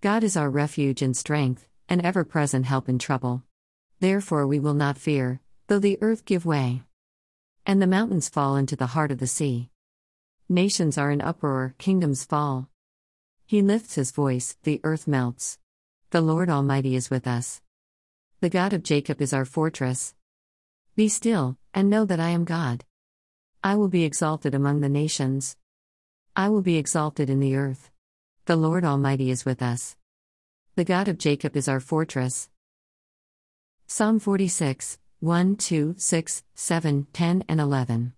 God is our refuge and strength, and ever present help in trouble. Therefore we will not fear, though the earth give way, and the mountains fall into the heart of the sea. Nations are in uproar, kingdoms fall. He lifts his voice, the earth melts. The Lord Almighty is with us. The God of Jacob is our fortress. Be still, and know that I am God. I will be exalted among the nations. I will be exalted in the earth. The Lord Almighty is with us. The God of Jacob is our fortress. Psalm 46, 1, 2, 6, 7, 10, and 11.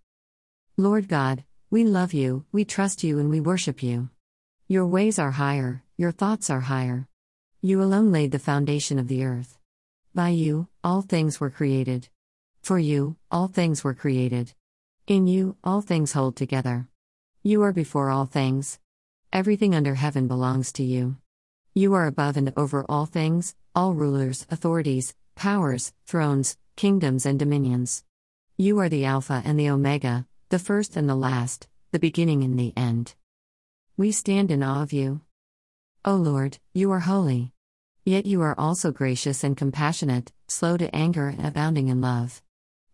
Lord God, we love you, we trust you, and we worship you. Your ways are higher, your thoughts are higher. You alone laid the foundation of the earth. By you, all things were created. For you, all things were created. In you, all things hold together. You are before all things. Everything under heaven belongs to you. You are above and over all things, all rulers, authorities, powers, thrones, kingdoms, and dominions. You are the Alpha and the Omega, the first and the last, the beginning and the end. We stand in awe of you. O Lord, you are holy. Yet you are also gracious and compassionate, slow to anger and abounding in love.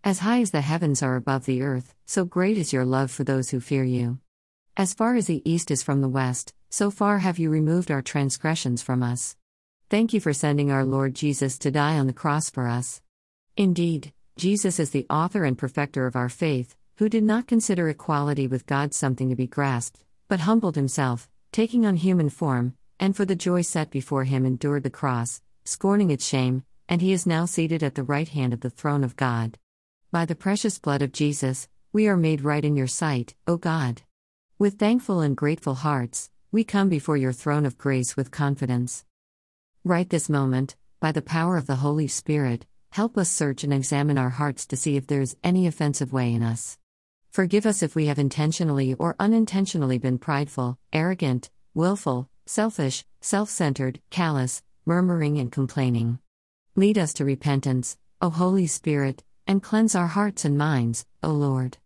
As high as the heavens are above the earth, so great is your love for those who fear you. As far as the east is from the west, so far have you removed our transgressions from us. Thank you for sending our Lord Jesus to die on the cross for us. Indeed, Jesus is the author and perfecter of our faith, who did not consider equality with God something to be grasped, but humbled himself, taking on human form, and for the joy set before him endured the cross, scorning its shame, and he is now seated at the right hand of the throne of God. By the precious blood of Jesus, we are made right in your sight, O God. With thankful and grateful hearts, we come before your throne of grace with confidence. Right this moment, by the power of the Holy Spirit, help us search and examine our hearts to see if there is any offensive way in us. Forgive us if we have intentionally or unintentionally been prideful, arrogant, willful, selfish, self centered, callous, murmuring, and complaining. Lead us to repentance, O Holy Spirit, and cleanse our hearts and minds, O Lord.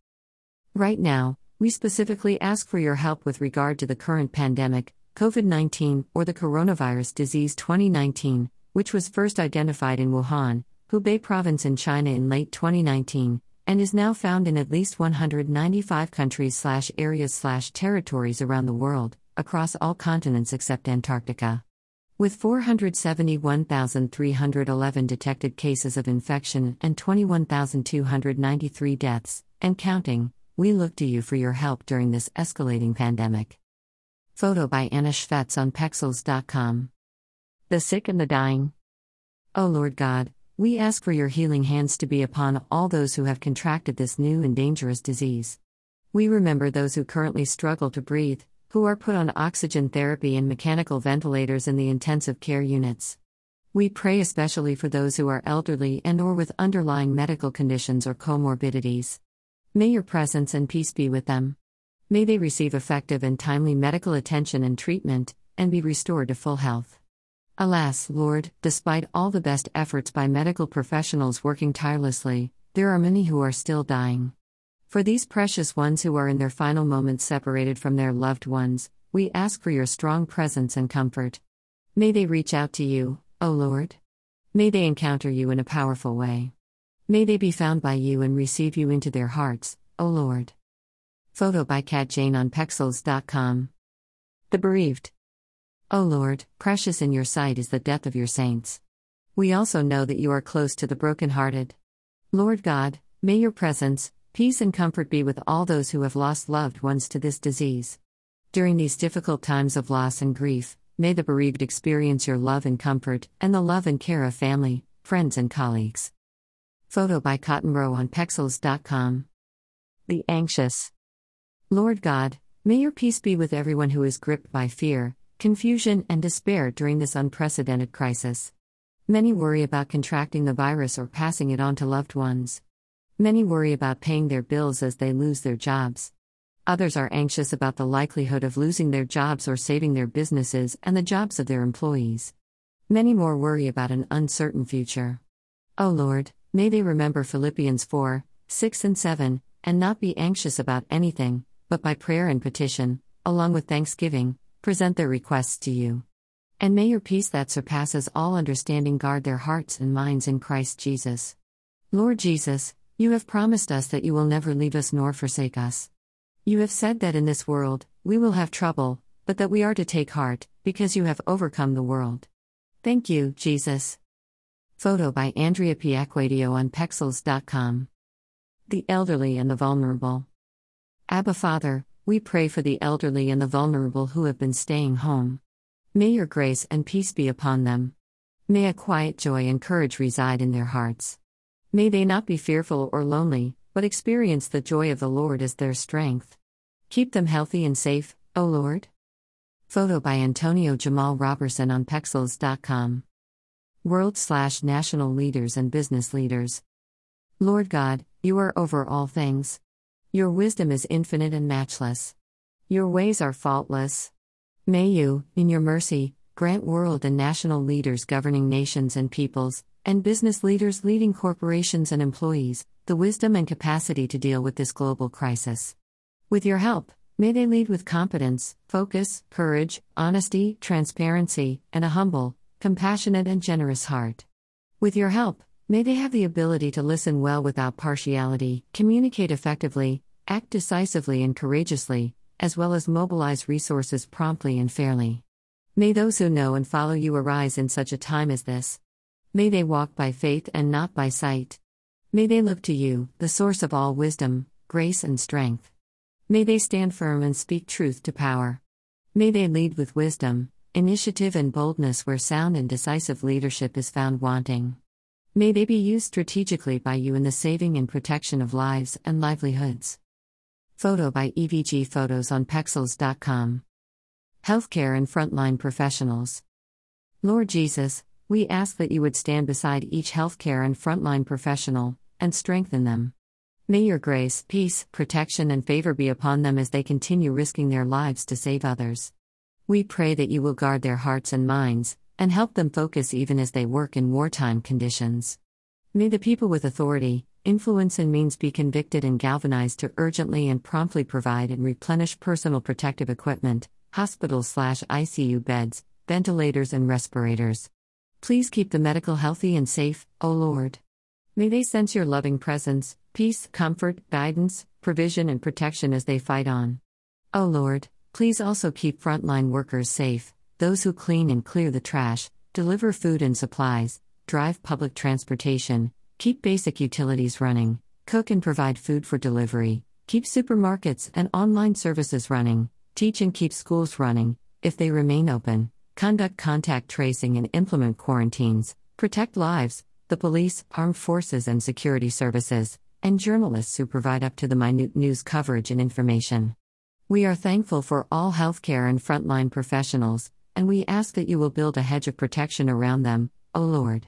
Right now, we specifically ask for your help with regard to the current pandemic, COVID 19, or the coronavirus disease 2019, which was first identified in Wuhan, Hubei province in China in late 2019, and is now found in at least 195 countries slash areas slash territories around the world, across all continents except Antarctica. With 471,311 detected cases of infection and 21,293 deaths, and counting, we look to you for your help during this escalating pandemic. Photo by Anna Shvets on Pexels.com. The sick and the dying. O Lord God, we ask for your healing hands to be upon all those who have contracted this new and dangerous disease. We remember those who currently struggle to breathe, who are put on oxygen therapy and mechanical ventilators in the intensive care units. We pray especially for those who are elderly and or with underlying medical conditions or comorbidities. May your presence and peace be with them. May they receive effective and timely medical attention and treatment, and be restored to full health. Alas, Lord, despite all the best efforts by medical professionals working tirelessly, there are many who are still dying. For these precious ones who are in their final moments separated from their loved ones, we ask for your strong presence and comfort. May they reach out to you, O Lord. May they encounter you in a powerful way. May they be found by you and receive you into their hearts, O Lord. Photo by Kat Jayne on Pexels.com. The Bereaved. O Lord, precious in your sight is the death of your saints. We also know that you are close to the brokenhearted. Lord God, may your presence, peace, and comfort be with all those who have lost loved ones to this disease. During these difficult times of loss and grief, may the bereaved experience your love and comfort, and the love and care of family, friends, and colleagues. Photo by Cottonbro on Pexels.com. The Anxious. Lord God, may your peace be with everyone who is gripped by fear, confusion, and despair during this unprecedented crisis. Many worry about contracting the virus or passing it on to loved ones. Many worry about paying their bills as they lose their jobs. Others are anxious about the likelihood of losing their jobs or saving their businesses and the jobs of their employees. Many more worry about an uncertain future. O oh Lord, may they remember Philippians 4 6 and 7, and not be anxious about anything, but by prayer and petition, along with thanksgiving, present their requests to you. And may your peace that surpasses all understanding guard their hearts and minds in Christ Jesus. Lord Jesus, you have promised us that you will never leave us nor forsake us. You have said that in this world, we will have trouble, but that we are to take heart, because you have overcome the world. Thank you, Jesus. Photo by Andrea Piacquadio on Pexels.com. The elderly and the vulnerable. Abba Father, we pray for the elderly and the vulnerable who have been staying home. May your grace and peace be upon them. May a quiet joy and courage reside in their hearts. May they not be fearful or lonely, but experience the joy of the Lord as their strength. Keep them healthy and safe, O Lord. Photo by Antonio Jamal Robertson on Pexels.com. World slash national leaders and business leaders. Lord God, you are over all things. Your wisdom is infinite and matchless. Your ways are faultless. May you, in your mercy, grant world and national leaders governing nations and peoples, and business leaders leading corporations and employees, the wisdom and capacity to deal with this global crisis. With your help, may they lead with competence, focus, courage, honesty, transparency, and a humble, compassionate, and generous heart. With your help, may they have the ability to listen well without partiality, communicate effectively, act decisively and courageously, as well as mobilize resources promptly and fairly. May those who know and follow you arise in such a time as this. May they walk by faith and not by sight. May they look to you, the source of all wisdom, grace, and strength. May they stand firm and speak truth to power. May they lead with wisdom, initiative, and boldness where sound and decisive leadership is found wanting. May they be used strategically by you in the saving and protection of lives and livelihoods. Photo by EVG Photos on Pexels.com. Healthcare and Frontline Professionals. Lord Jesus, we ask that you would stand beside each healthcare and frontline professional and strengthen them. May your grace, peace, protection, and favor be upon them as they continue risking their lives to save others. We pray that you will guard their hearts and minds, and help them focus even as they work in wartime conditions. May the people with authority, influence, and means be convicted and galvanized to urgently and promptly provide and replenish personal protective equipment, hospital slash ICU beds, ventilators, and respirators. Please keep the medical healthy and safe, O Lord. May they sense your loving presence, peace, comfort, guidance, provision, and protection as they fight on. O Lord, please also keep frontline workers safe, those who clean and clear the trash, deliver food and supplies, drive public transportation, keep basic utilities running, cook and provide food for delivery, keep supermarkets and online services running, teach and keep schools running, if they remain open, conduct contact tracing and implement quarantines, protect lives, the police, armed forces, and security services, and journalists who provide up to the minute news coverage and information. We are thankful for all healthcare and frontline professionals, and we ask that you will build a hedge of protection around them, O Lord.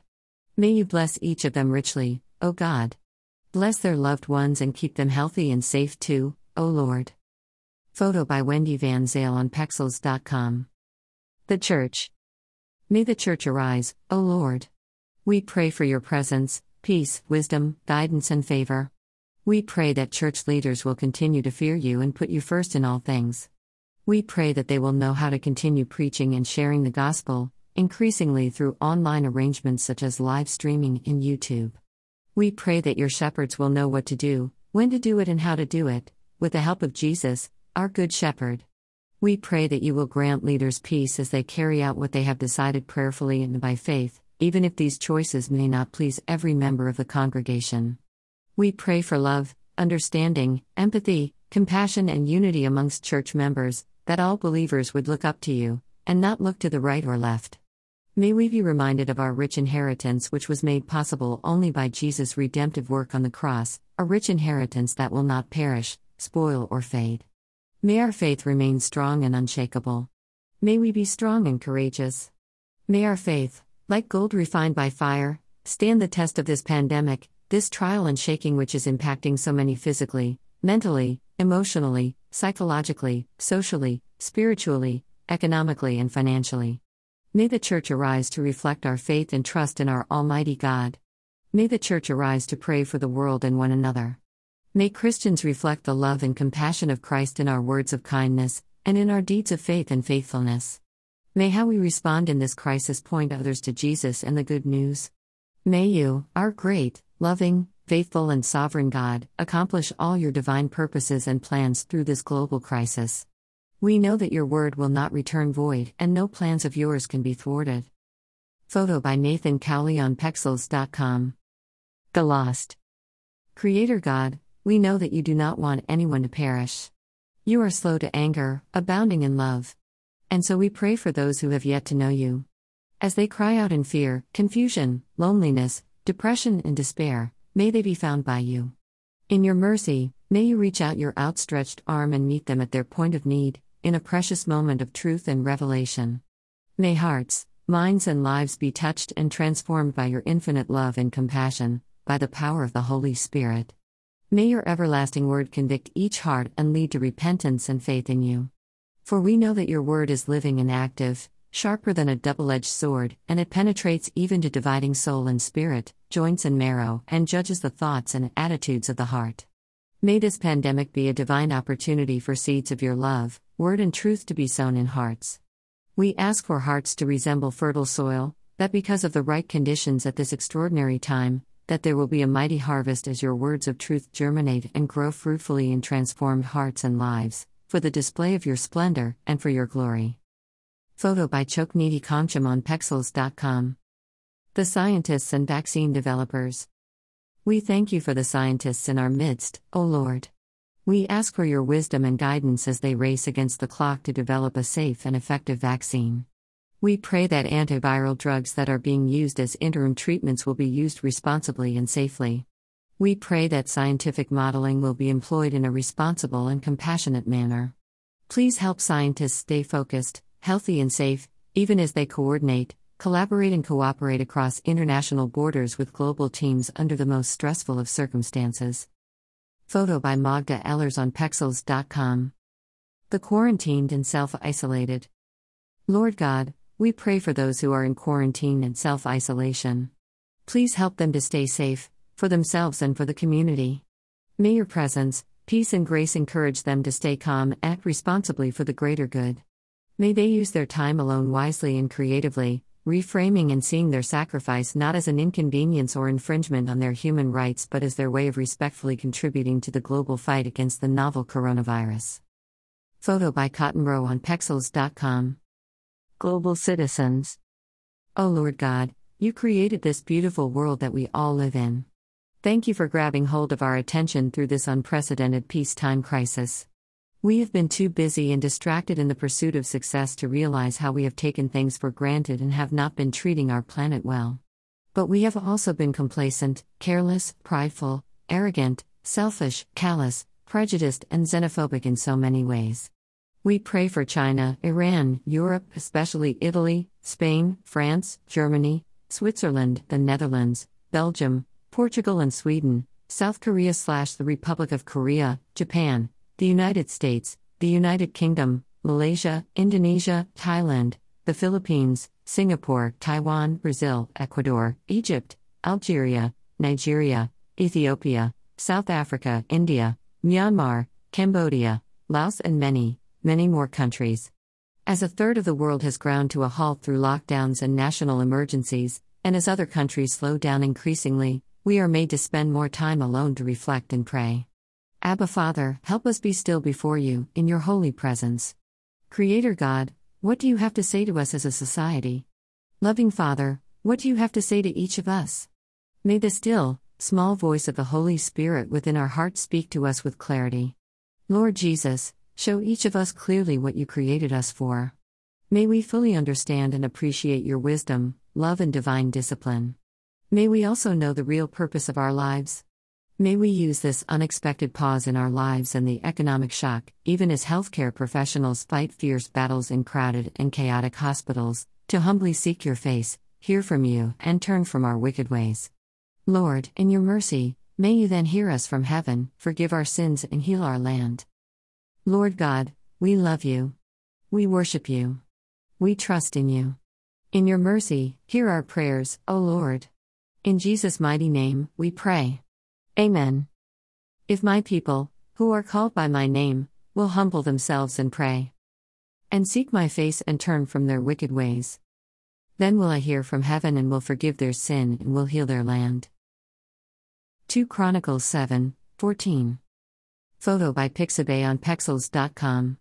May you bless each of them richly, O God. Bless their loved ones and keep them healthy and safe too, O Lord. Photo by Wendy Van Zyl on Pexels.com. The Church. May the Church arise, O Lord. We pray for your presence, peace, wisdom, guidance, and favor. We pray that church leaders will continue to fear you and put you first in all things. We pray that they will know how to continue preaching and sharing the gospel, increasingly through online arrangements such as live streaming in YouTube. We pray that your shepherds will know what to do, when to do it, and how to do it, with the help of Jesus, our Good Shepherd. We pray that you will grant leaders peace as they carry out what they have decided prayerfully and by faith, even if these choices may not please every member of the congregation. We pray for love, understanding, empathy, compassion, and unity amongst church members, that all believers would look up to you, and not look to the right or left. May we be reminded of our rich inheritance, which was made possible only by Jesus' redemptive work on the cross, a rich inheritance that will not perish, spoil, or fade. May our faith remain strong and unshakable. May we be strong and courageous. May our faith, like gold refined by fire, stand the test of this pandemic, this trial and shaking which is impacting so many physically, mentally, emotionally, psychologically, socially, spiritually, economically, and financially. May the Church arise to reflect our faith and trust in our Almighty God. May the Church arise to pray for the world and one another. May Christians reflect the love and compassion of Christ in our words of kindness, and in our deeds of faith and faithfulness. May how we respond in this crisis point others to Jesus and the good news. May you, our great, loving, faithful, and sovereign God, accomplish all your divine purposes and plans through this global crisis. We know that your word will not return void, and no plans of yours can be thwarted. Photo by Nathan Cowley on Pexels.com. The Lost. Creator God, we know that you do not want anyone to perish. You are slow to anger, abounding in love. And so we pray for those who have yet to know you. As they cry out in fear, confusion, loneliness, depression, and despair, may they be found by you. In your mercy, may you reach out your outstretched arm and meet them at their point of need, in a precious moment of truth and revelation. May hearts, minds, and lives be touched and transformed by your infinite love and compassion, by the power of the Holy Spirit. May your everlasting word convict each heart and lead to repentance and faith in you. For we know that your word is living and active, sharper than a double edged sword, and it penetrates even to dividing soul and spirit, joints and marrow, and judges the thoughts and attitudes of the heart. May this pandemic be a divine opportunity for seeds of your love, word, and truth to be sown in hearts. We ask for hearts to resemble fertile soil, that because of the right conditions at this extraordinary time, that there will be a mighty harvest as your words of truth germinate and grow fruitfully in transformed hearts and lives, for the display of your splendor and for your glory. Photo by Chokniti Khongchum on Pexels.com. The scientists and vaccine developers. We thank you for the scientists in our midst, O Lord. We ask for your wisdom and guidance as they race against the clock to develop a safe and effective vaccine. We pray that antiviral drugs that are being used as interim treatments will be used responsibly and safely. We pray that scientific modeling will be employed in a responsible and compassionate manner. Please help scientists stay focused, healthy, and safe, even as they coordinate, collaborate, and cooperate across international borders with global teams under the most stressful of circumstances. Photo by Magda Ehlers on Pexels.com. The quarantined and self isolated. Lord God, we pray for those who are in quarantine and self isolation. Please help them to stay safe, for themselves and for the community. May your presence, peace, and grace encourage them to stay calm, act responsibly for the greater good. May they use their time alone wisely and creatively, reframing and seeing their sacrifice not as an inconvenience or infringement on their human rights but as their way of respectfully contributing to the global fight against the novel coronavirus. Photo by Cottonbro on Pexels.com. Global citizens. O oh Lord God, you created this beautiful world that we all live in. Thank you for grabbing hold of our attention through this unprecedented peacetime crisis. We have been too busy and distracted in the pursuit of success to realize how we have taken things for granted and have not been treating our planet well. But we have also been complacent, careless, prideful, arrogant, selfish, callous, prejudiced, and xenophobic in so many ways. We pray for China, Iran, Europe, especially Italy, Spain, France, Germany, Switzerland, the Netherlands, Belgium, Portugal and Sweden, South Korea slash the Republic of Korea, Japan, the United States, the United Kingdom, Malaysia, Indonesia, Thailand, the Philippines, Singapore, Taiwan, Brazil, Ecuador, Egypt, Algeria, Nigeria, Ethiopia, South Africa, India, Myanmar, Cambodia, Laos, and many, many more countries. As a third of the world has ground to a halt through lockdowns and national emergencies, and as other countries slow down increasingly, we are made to spend more time alone to reflect and pray. Abba Father, help us be still before you, in your holy presence. Creator God, what do you have to say to us as a society? Loving Father, what do you have to say to each of us? May the still, small voice of the Holy Spirit within our hearts speak to us with clarity. Lord Jesus, show each of us clearly what you created us for. May we fully understand and appreciate your wisdom, love, and divine discipline. May we also know the real purpose of our lives. May we use this unexpected pause in our lives and the economic shock, even as healthcare professionals fight fierce battles in crowded and chaotic hospitals, to humbly seek your face, hear from you, and turn from our wicked ways. Lord, in your mercy, may you then hear us from heaven, forgive our sins, and heal our land. Lord God, we love you. We worship you. We trust in you. In your mercy, hear our prayers, O Lord. In Jesus' mighty name, we pray. Amen. If my people, who are called by my name, will humble themselves and pray. and seek my face and turn from their wicked ways. Then will I hear from heaven and will forgive their sin and will heal their land. 2 Chronicles 7 14. Photo by Pixabay on Pexels.com.